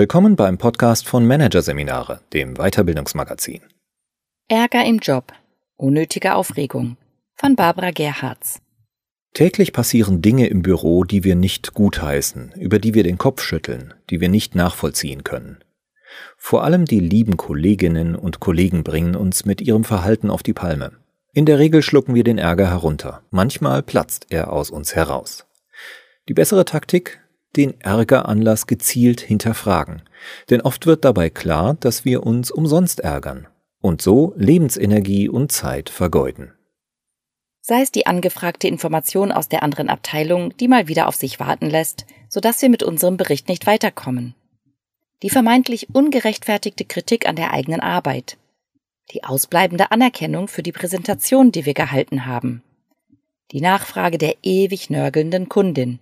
Willkommen beim Podcast von Managerseminare, dem Weiterbildungsmagazin. Ärger im Job. Unnötige Aufregung. Von Barbara Gerhards. Täglich passieren Dinge im Büro, die wir nicht gutheißen, über die wir den Kopf schütteln, die wir nicht nachvollziehen können. Vor allem die lieben Kolleginnen und Kollegen bringen uns mit ihrem Verhalten auf die Palme. In der Regel schlucken wir den Ärger herunter, manchmal platzt er aus uns heraus. Die bessere Taktik? Den Ärgeranlass gezielt hinterfragen. Denn oft wird dabei klar, dass wir uns umsonst ärgern und so Lebensenergie und Zeit vergeuden. Sei es die angefragte Information aus der anderen Abteilung, die mal wieder auf sich warten lässt, sodass wir mit unserem Bericht nicht weiterkommen. Die vermeintlich ungerechtfertigte Kritik an der eigenen Arbeit. Die ausbleibende Anerkennung für die Präsentation, die wir gehalten haben. Die Nachfrage der ewig nörgelnden Kundin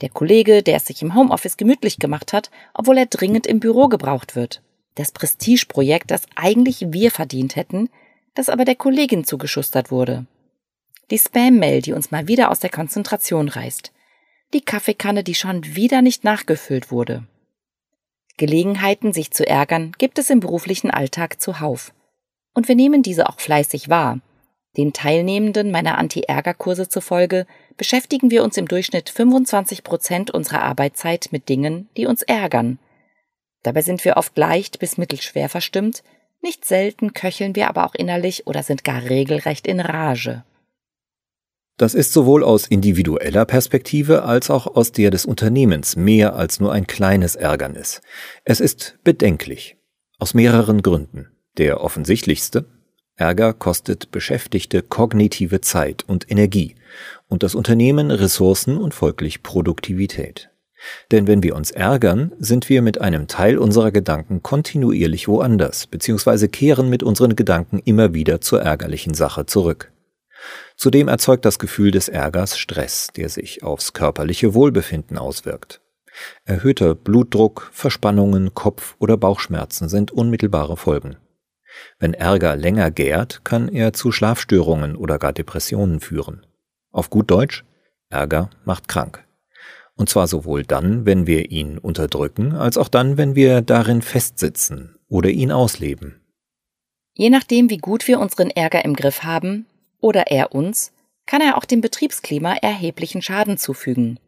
der Kollege, der es sich im Homeoffice gemütlich gemacht hat, obwohl er dringend im Büro gebraucht wird. Das Prestigeprojekt, das eigentlich wir verdient hätten, das aber der Kollegin zugeschustert wurde. Die Spam-Mail, die uns mal wieder aus der Konzentration reißt. Die Kaffeekanne, die schon wieder nicht nachgefüllt wurde. Gelegenheiten, sich zu ärgern, gibt es im beruflichen Alltag zuhauf. Und wir nehmen diese auch fleißig wahr. Den Teilnehmenden meiner Anti-Ärger-Kurse zufolge beschäftigen wir uns im Durchschnitt 25 Prozent unserer Arbeitszeit mit Dingen, die uns ärgern. Dabei sind wir oft leicht bis mittelschwer verstimmt, nicht selten köcheln wir aber auch innerlich oder sind gar regelrecht in Rage. Das ist sowohl aus individueller Perspektive als auch aus der des Unternehmens mehr als nur ein kleines Ärgernis. Es ist bedenklich. Aus mehreren Gründen. Der offensichtlichste, Ärger kostet Beschäftigte kognitive Zeit und Energie und das Unternehmen Ressourcen und folglich Produktivität. Denn wenn wir uns ärgern, sind wir mit einem Teil unserer Gedanken kontinuierlich woanders, beziehungsweise kehren mit unseren Gedanken immer wieder zur ärgerlichen Sache zurück. Zudem erzeugt das Gefühl des Ärgers Stress, der sich aufs körperliche Wohlbefinden auswirkt. Erhöhter Blutdruck, Verspannungen, Kopf- oder Bauchschmerzen sind unmittelbare Folgen. Wenn Ärger länger gärt, kann er zu Schlafstörungen oder gar Depressionen führen. Auf gut Deutsch, Ärger macht krank. Und zwar sowohl dann, wenn wir ihn unterdrücken, als auch dann, wenn wir darin festsitzen oder ihn ausleben. Je nachdem, wie gut wir unseren Ärger im Griff haben, oder er uns, kann er auch dem Betriebsklima erheblichen Schaden zufügen.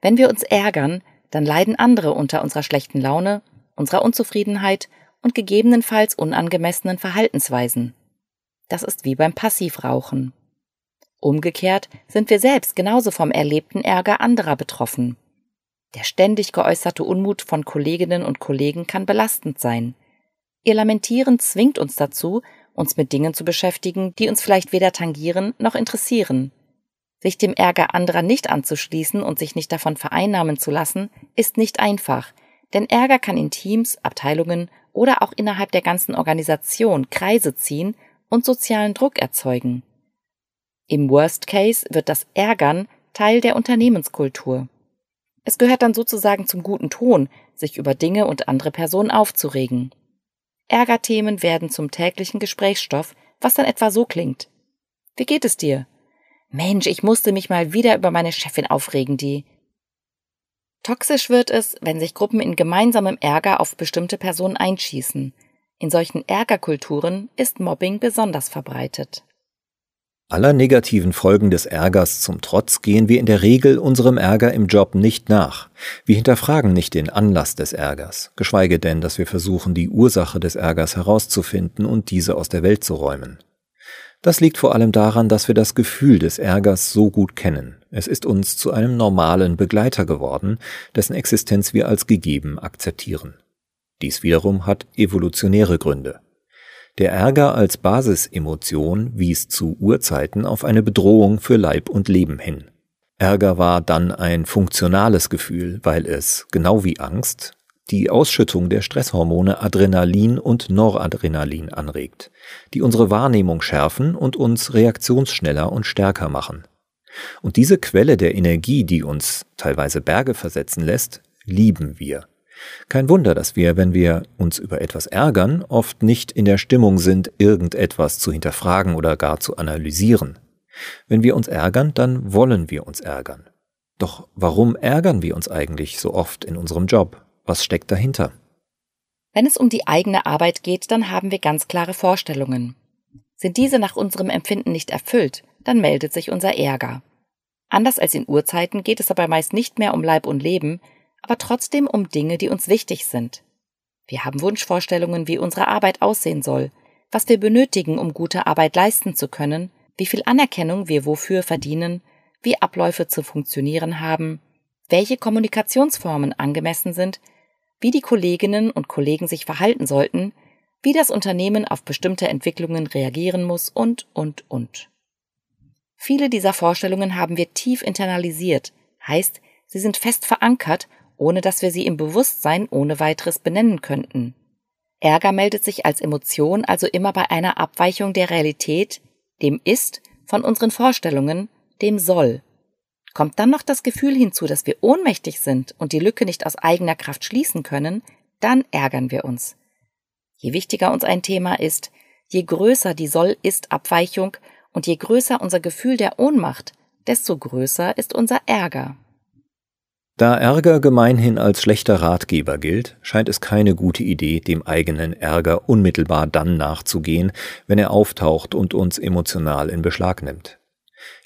Wenn wir uns ärgern, dann leiden andere unter unserer schlechten Laune, unserer Unzufriedenheit und gegebenenfalls unangemessenen Verhaltensweisen. Das ist wie beim Passivrauchen. Umgekehrt sind wir selbst genauso vom erlebten Ärger anderer betroffen. Der ständig geäußerte Unmut von Kolleginnen und Kollegen kann belastend sein. Ihr Lamentieren zwingt uns dazu, uns mit Dingen zu beschäftigen, die uns vielleicht weder tangieren noch interessieren. Sich dem Ärger anderer nicht anzuschließen und sich nicht davon vereinnahmen zu lassen, ist nicht einfach, denn Ärger kann in Teams, Abteilungen oder auch innerhalb der ganzen Organisation Kreise ziehen und sozialen Druck erzeugen. Im Worst Case wird das Ärgern Teil der Unternehmenskultur. Es gehört dann sozusagen zum guten Ton, sich über Dinge und andere Personen aufzuregen. Ärgerthemen werden zum täglichen Gesprächsstoff, was dann etwa so klingt. Wie geht es dir? Mensch, ich musste mich mal wieder über meine Chefin aufregen, die. Toxisch wird es, wenn sich Gruppen in gemeinsamem Ärger auf bestimmte Personen einschießen. In solchen Ärgerkulturen ist Mobbing besonders verbreitet. Aller negativen Folgen des Ärgers zum Trotz gehen wir in der Regel unserem Ärger im Job nicht nach. Wir hinterfragen nicht den Anlass des Ärgers, geschweige denn, dass wir versuchen, die Ursache des Ärgers herauszufinden und diese aus der Welt zu räumen. Das liegt vor allem daran, dass wir das Gefühl des Ärgers so gut kennen. Es ist uns zu einem normalen Begleiter geworden, dessen Existenz wir als gegeben akzeptieren. Dies wiederum hat evolutionäre Gründe. Der Ärger als Basisemotion wies zu Urzeiten auf eine Bedrohung für Leib und Leben hin. Ärger war dann ein funktionales Gefühl, weil es, genau wie Angst, die Ausschüttung der Stresshormone Adrenalin und Noradrenalin anregt, die unsere Wahrnehmung schärfen und uns reaktionsschneller und stärker machen. Und diese Quelle der Energie, die uns teilweise Berge versetzen lässt, lieben wir. Kein Wunder, dass wir, wenn wir uns über etwas ärgern, oft nicht in der Stimmung sind, irgendetwas zu hinterfragen oder gar zu analysieren. Wenn wir uns ärgern, dann wollen wir uns ärgern. Doch warum ärgern wir uns eigentlich so oft in unserem Job? Was steckt dahinter? Wenn es um die eigene Arbeit geht, dann haben wir ganz klare Vorstellungen. Sind diese nach unserem Empfinden nicht erfüllt, dann meldet sich unser Ärger. Anders als in Urzeiten geht es dabei meist nicht mehr um Leib und Leben, aber trotzdem um Dinge, die uns wichtig sind. Wir haben Wunschvorstellungen, wie unsere Arbeit aussehen soll, was wir benötigen, um gute Arbeit leisten zu können, wie viel Anerkennung wir wofür verdienen, wie Abläufe zu funktionieren haben, welche Kommunikationsformen angemessen sind, wie die Kolleginnen und Kollegen sich verhalten sollten, wie das Unternehmen auf bestimmte Entwicklungen reagieren muss und, und, und. Viele dieser Vorstellungen haben wir tief internalisiert, heißt, sie sind fest verankert, ohne dass wir sie im Bewusstsein ohne weiteres benennen könnten. Ärger meldet sich als Emotion also immer bei einer Abweichung der Realität, dem Ist, von unseren Vorstellungen, dem Soll. Kommt dann noch das Gefühl hinzu, dass wir ohnmächtig sind und die Lücke nicht aus eigener Kraft schließen können, dann ärgern wir uns. Je wichtiger uns ein Thema ist, je größer die Soll-Ist-Abweichung und je größer unser Gefühl der Ohnmacht, desto größer ist unser Ärger. Da Ärger gemeinhin als schlechter Ratgeber gilt, scheint es keine gute Idee, dem eigenen Ärger unmittelbar dann nachzugehen, wenn er auftaucht und uns emotional in Beschlag nimmt.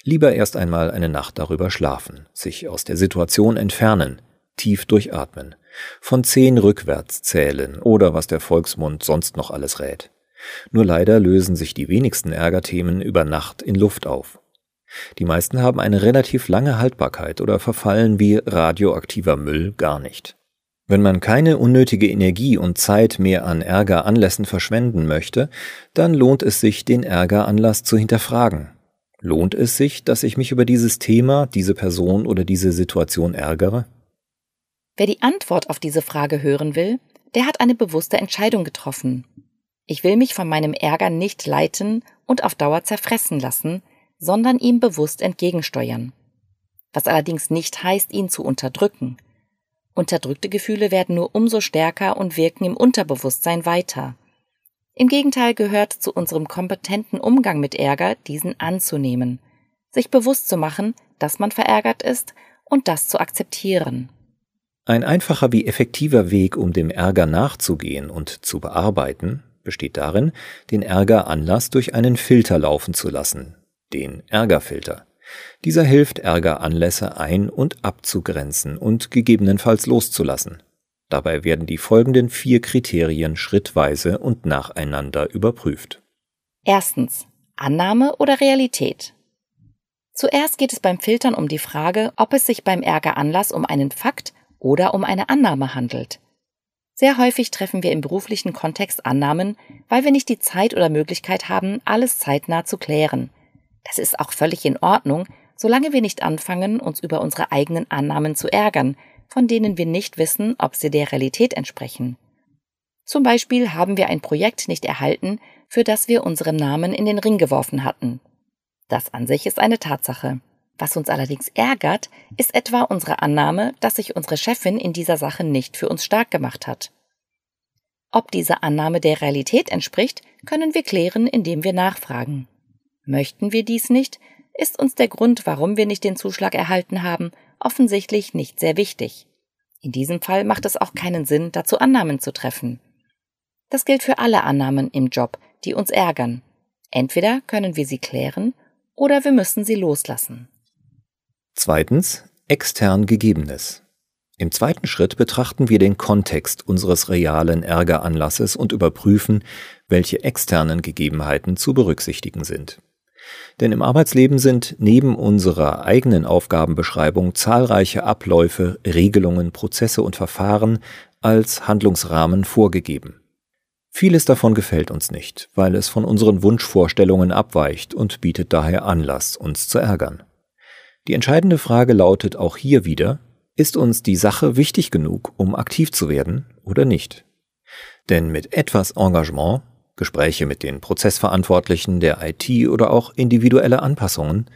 Lieber erst einmal eine Nacht darüber schlafen, sich aus der Situation entfernen, tief durchatmen, von zehn rückwärts zählen oder was der Volksmund sonst noch alles rät. Nur leider lösen sich die wenigsten Ärgerthemen über Nacht in Luft auf. Die meisten haben eine relativ lange Haltbarkeit oder verfallen wie radioaktiver Müll gar nicht. Wenn man keine unnötige Energie und Zeit mehr an Ärgeranlässen verschwenden möchte, dann lohnt es sich, den Ärgeranlass zu hinterfragen. Lohnt es sich, dass ich mich über dieses Thema, diese Person oder diese Situation ärgere? Wer die Antwort auf diese Frage hören will, der hat eine bewusste Entscheidung getroffen. Ich will mich von meinem Ärger nicht leiten und auf Dauer zerfressen lassen, sondern ihm bewusst entgegensteuern. Was allerdings nicht heißt, ihn zu unterdrücken. Unterdrückte Gefühle werden nur umso stärker und wirken im Unterbewusstsein weiter. Im Gegenteil gehört zu unserem kompetenten Umgang mit Ärger, diesen anzunehmen, sich bewusst zu machen, dass man verärgert ist und das zu akzeptieren. Ein einfacher wie effektiver Weg, um dem Ärger nachzugehen und zu bearbeiten, besteht darin, den Ärgeranlass durch einen Filter laufen zu lassen, den Ärgerfilter. Dieser hilft, Ärgeranlässe ein- und abzugrenzen und gegebenenfalls loszulassen. Dabei werden die folgenden vier Kriterien schrittweise und nacheinander überprüft. Erstens. Annahme oder Realität? Zuerst geht es beim Filtern um die Frage, ob es sich beim Ärgeranlass um einen Fakt oder um eine Annahme handelt. Sehr häufig treffen wir im beruflichen Kontext Annahmen, weil wir nicht die Zeit oder Möglichkeit haben, alles zeitnah zu klären. Das ist auch völlig in Ordnung, solange wir nicht anfangen, uns über unsere eigenen Annahmen zu ärgern, von denen wir nicht wissen, ob sie der Realität entsprechen. Zum Beispiel haben wir ein Projekt nicht erhalten, für das wir unseren Namen in den Ring geworfen hatten. Das an sich ist eine Tatsache. Was uns allerdings ärgert, ist etwa unsere Annahme, dass sich unsere Chefin in dieser Sache nicht für uns stark gemacht hat. Ob diese Annahme der Realität entspricht, können wir klären, indem wir nachfragen. Möchten wir dies nicht, ist uns der Grund, warum wir nicht den Zuschlag erhalten haben, offensichtlich nicht sehr wichtig. In diesem Fall macht es auch keinen Sinn, dazu Annahmen zu treffen. Das gilt für alle Annahmen im Job, die uns ärgern. Entweder können wir sie klären oder wir müssen sie loslassen. Zweitens, extern Gegebenes. Im zweiten Schritt betrachten wir den Kontext unseres realen Ärgeranlasses und überprüfen, welche externen Gegebenheiten zu berücksichtigen sind. Denn im Arbeitsleben sind neben unserer eigenen Aufgabenbeschreibung zahlreiche Abläufe, Regelungen, Prozesse und Verfahren als Handlungsrahmen vorgegeben. Vieles davon gefällt uns nicht, weil es von unseren Wunschvorstellungen abweicht und bietet daher Anlass, uns zu ärgern. Die entscheidende Frage lautet auch hier wieder, ist uns die Sache wichtig genug, um aktiv zu werden oder nicht? Denn mit etwas Engagement Gespräche mit den Prozessverantwortlichen der IT oder auch individuelle Anpassungen,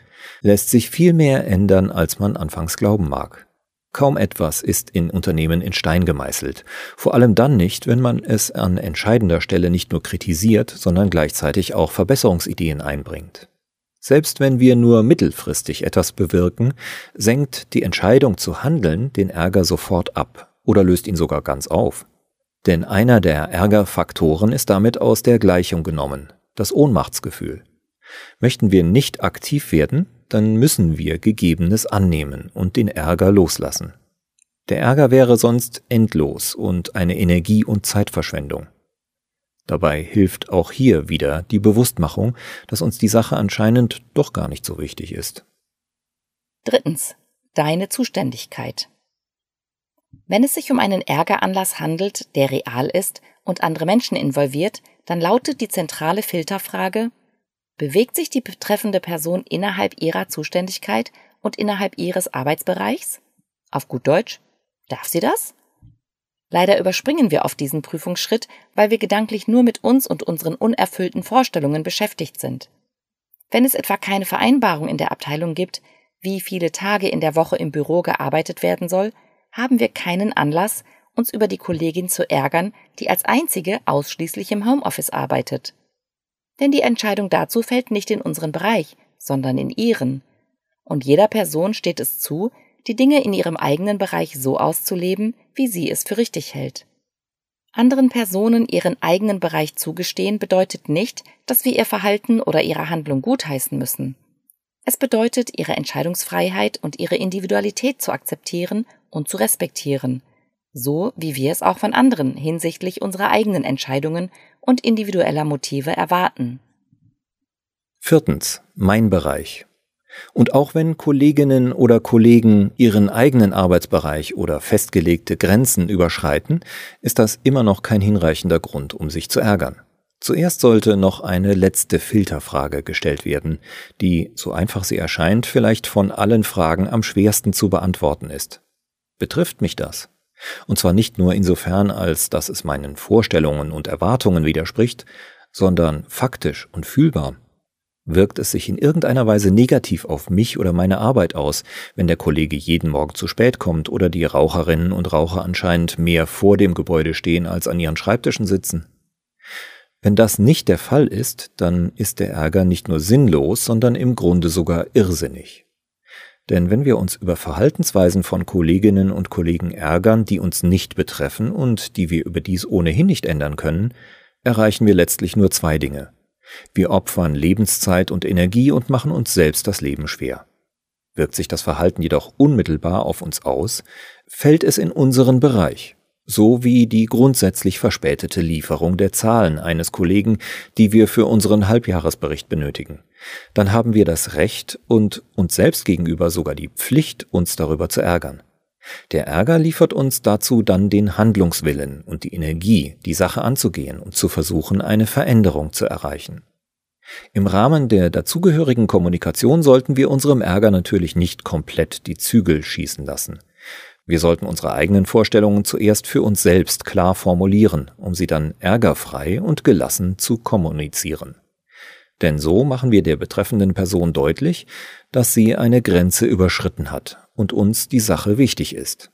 lässt sich viel mehr ändern, als man anfangs glauben mag. Kaum etwas ist in Unternehmen in Stein gemeißelt, vor allem dann nicht, wenn man es an entscheidender Stelle nicht nur kritisiert, sondern gleichzeitig auch Verbesserungsideen einbringt. Selbst wenn wir nur mittelfristig etwas bewirken, senkt die Entscheidung zu handeln den Ärger sofort ab, oder löst ihn sogar ganz auf. Denn einer der Ärgerfaktoren ist damit aus der Gleichung genommen, das Ohnmachtsgefühl. Möchten wir nicht aktiv werden, dann müssen wir Gegebenes annehmen und den Ärger loslassen. Der Ärger wäre sonst endlos und eine Energie- und Zeitverschwendung. Dabei hilft auch hier wieder die Bewusstmachung, dass uns die Sache anscheinend doch gar nicht so wichtig ist. Drittens. Deine Zuständigkeit. Wenn es sich um einen Ärgeranlass handelt, der real ist und andere Menschen involviert, dann lautet die zentrale Filterfrage, bewegt sich die betreffende Person innerhalb ihrer Zuständigkeit und innerhalb ihres Arbeitsbereichs? Auf gut Deutsch, darf sie das? Leider überspringen wir oft diesen Prüfungsschritt, weil wir gedanklich nur mit uns und unseren unerfüllten Vorstellungen beschäftigt sind. Wenn es etwa keine Vereinbarung in der Abteilung gibt, wie viele Tage in der Woche im Büro gearbeitet werden soll, haben wir keinen Anlass, uns über die Kollegin zu ärgern, die als einzige ausschließlich im Homeoffice arbeitet. Denn die Entscheidung dazu fällt nicht in unseren Bereich, sondern in ihren. Und jeder Person steht es zu, die Dinge in ihrem eigenen Bereich so auszuleben, wie sie es für richtig hält. Anderen Personen ihren eigenen Bereich zugestehen bedeutet nicht, dass wir ihr Verhalten oder ihre Handlung gutheißen müssen. Es bedeutet, ihre Entscheidungsfreiheit und ihre Individualität zu akzeptieren und zu respektieren, so wie wir es auch von anderen hinsichtlich unserer eigenen Entscheidungen und individueller Motive erwarten. Viertens. Mein Bereich. Und auch wenn Kolleginnen oder Kollegen ihren eigenen Arbeitsbereich oder festgelegte Grenzen überschreiten, ist das immer noch kein hinreichender Grund, um sich zu ärgern. Zuerst sollte noch eine letzte Filterfrage gestellt werden, die, so einfach sie erscheint, vielleicht von allen Fragen am schwersten zu beantworten ist. Betrifft mich das? Und zwar nicht nur insofern, als dass es meinen Vorstellungen und Erwartungen widerspricht, sondern faktisch und fühlbar. Wirkt es sich in irgendeiner Weise negativ auf mich oder meine Arbeit aus, wenn der Kollege jeden Morgen zu spät kommt oder die Raucherinnen und Raucher anscheinend mehr vor dem Gebäude stehen als an ihren Schreibtischen sitzen? Wenn das nicht der Fall ist, dann ist der Ärger nicht nur sinnlos, sondern im Grunde sogar irrsinnig. Denn wenn wir uns über Verhaltensweisen von Kolleginnen und Kollegen ärgern, die uns nicht betreffen und die wir überdies ohnehin nicht ändern können, erreichen wir letztlich nur zwei Dinge. Wir opfern Lebenszeit und Energie und machen uns selbst das Leben schwer. Wirkt sich das Verhalten jedoch unmittelbar auf uns aus, fällt es in unseren Bereich so wie die grundsätzlich verspätete Lieferung der Zahlen eines Kollegen, die wir für unseren Halbjahresbericht benötigen. Dann haben wir das Recht und uns selbst gegenüber sogar die Pflicht, uns darüber zu ärgern. Der Ärger liefert uns dazu dann den Handlungswillen und die Energie, die Sache anzugehen und zu versuchen, eine Veränderung zu erreichen. Im Rahmen der dazugehörigen Kommunikation sollten wir unserem Ärger natürlich nicht komplett die Zügel schießen lassen. Wir sollten unsere eigenen Vorstellungen zuerst für uns selbst klar formulieren, um sie dann ärgerfrei und gelassen zu kommunizieren. Denn so machen wir der betreffenden Person deutlich, dass sie eine Grenze überschritten hat und uns die Sache wichtig ist.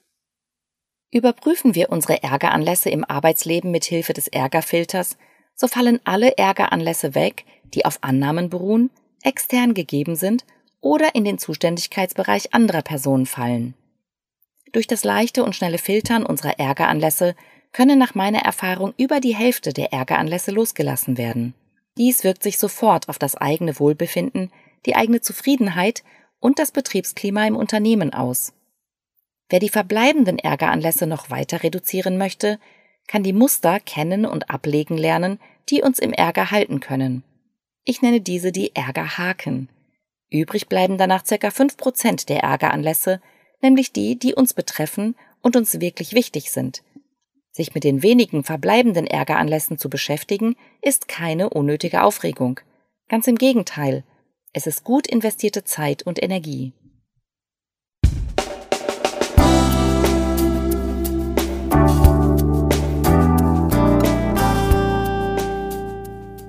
Überprüfen wir unsere Ärgeranlässe im Arbeitsleben mit Hilfe des Ärgerfilters, so fallen alle Ärgeranlässe weg, die auf Annahmen beruhen, extern gegeben sind oder in den Zuständigkeitsbereich anderer Personen fallen. Durch das leichte und schnelle Filtern unserer Ärgeranlässe können nach meiner Erfahrung über die Hälfte der Ärgeranlässe losgelassen werden. Dies wirkt sich sofort auf das eigene Wohlbefinden, die eigene Zufriedenheit und das Betriebsklima im Unternehmen aus. Wer die verbleibenden Ärgeranlässe noch weiter reduzieren möchte, kann die Muster kennen und ablegen lernen, die uns im Ärger halten können. Ich nenne diese die Ärgerhaken. Übrig bleiben danach ca. 5% der Ärgeranlässe, nämlich die, die uns betreffen und uns wirklich wichtig sind. Sich mit den wenigen verbleibenden Ärgeranlässen zu beschäftigen, ist keine unnötige Aufregung. Ganz im Gegenteil, es ist gut investierte Zeit und Energie.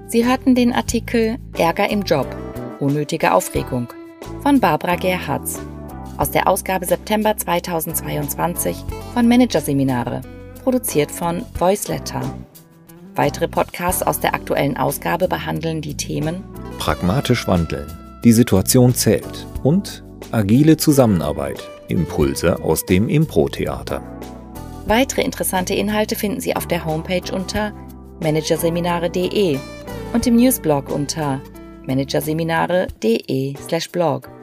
Sie hörten den Artikel Ärger im Job, unnötige Aufregung von Barbara Gerhards aus der Ausgabe September 2022 von Managerseminare, produziert von Voiceletter. Weitere Podcasts aus der aktuellen Ausgabe behandeln die Themen Pragmatisch wandeln, die Situation zählt und agile Zusammenarbeit, Impulse aus dem Impro-Theater. Weitere interessante Inhalte finden Sie auf der Homepage unter managerseminare.de und im Newsblog unter managerseminare.de/blog.